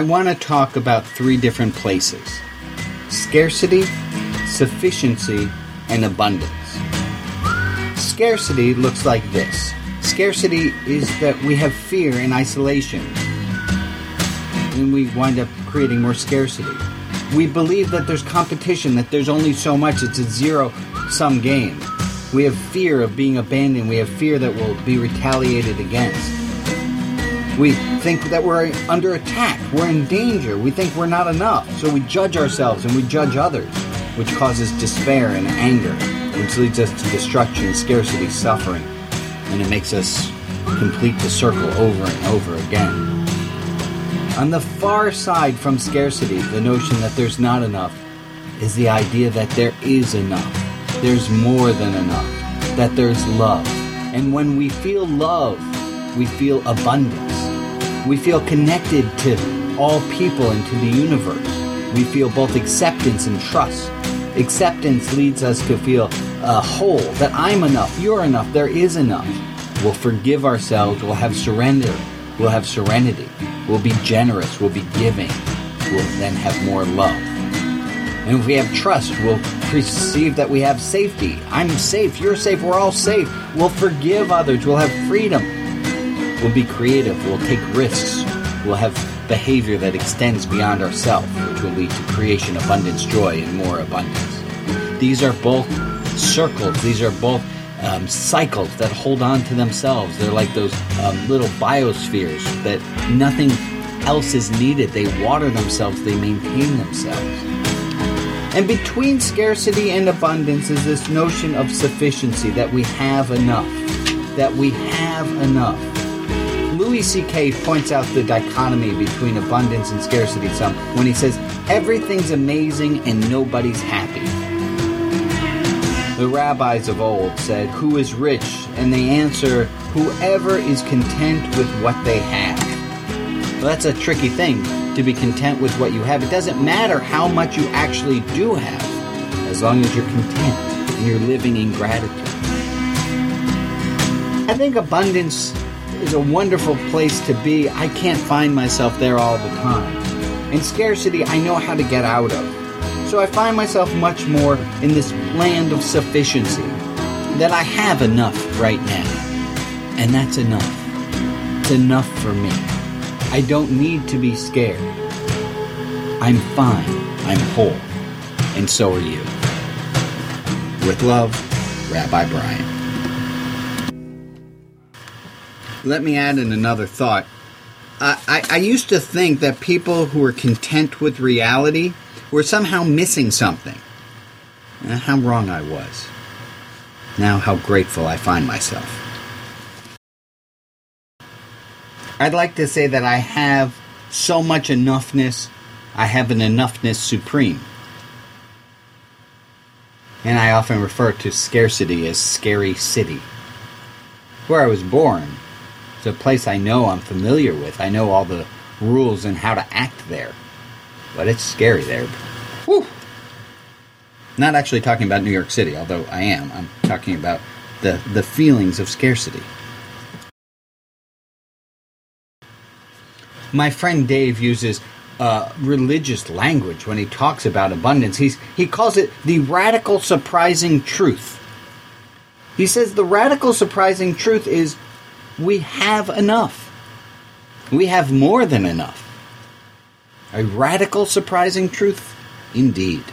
I want to talk about three different places scarcity, sufficiency, and abundance. Scarcity looks like this scarcity is that we have fear and isolation, and we wind up creating more scarcity. We believe that there's competition, that there's only so much, it's a zero sum game. We have fear of being abandoned, we have fear that we'll be retaliated against. We think that we're under attack, we're in danger, we think we're not enough, so we judge ourselves and we judge others, which causes despair and anger, which leads us to destruction, scarcity, suffering, and it makes us complete the circle over and over again. On the far side from scarcity, the notion that there's not enough is the idea that there is enough. There's more than enough. That there's love. And when we feel love, we feel abundance. We feel connected to all people and to the universe. We feel both acceptance and trust. Acceptance leads us to feel uh, whole, that I'm enough, you're enough, there is enough. We'll forgive ourselves, we'll have surrender, we'll have serenity. We'll be generous. We'll be giving. We'll then have more love. And if we have trust, we'll perceive that we have safety. I'm safe. You're safe. We're all safe. We'll forgive others. We'll have freedom. We'll be creative. We'll take risks. We'll have behavior that extends beyond ourselves, which will lead to creation, abundance, joy, and more abundance. These are both circles. These are both um, cycles that hold on to themselves. They're like those um, little biospheres that nothing else is needed. They water themselves, they maintain themselves. And between scarcity and abundance is this notion of sufficiency that we have enough. That we have enough. Louis C.K. points out the dichotomy between abundance and scarcity some when he says, Everything's amazing and nobody's happy. The rabbis of old said, Who is rich? And they answer, Whoever is content with what they have. Well, that's a tricky thing, to be content with what you have. It doesn't matter how much you actually do have, as long as you're content and you're living in gratitude. I think abundance is a wonderful place to be. I can't find myself there all the time. And scarcity, I know how to get out of. So I find myself much more in this land of sufficiency, that I have enough right now. And that's enough. It's enough for me. I don't need to be scared. I'm fine. I'm whole. And so are you. With love, Rabbi Brian. Let me add in another thought. I, I, I used to think that people who were content with reality were somehow missing something. And how wrong I was. Now, how grateful I find myself. I'd like to say that I have so much enoughness, I have an enoughness supreme. And I often refer to scarcity as scary city. Where I was born, it's a place I know I'm familiar with. I know all the rules and how to act there. But it's scary there. Whew. Not actually talking about New York City, although I am. I'm talking about the, the feelings of scarcity. My friend Dave uses uh, religious language when he talks about abundance. He's, he calls it the radical surprising truth. He says the radical surprising truth is we have enough. We have more than enough. A radical surprising truth? Indeed.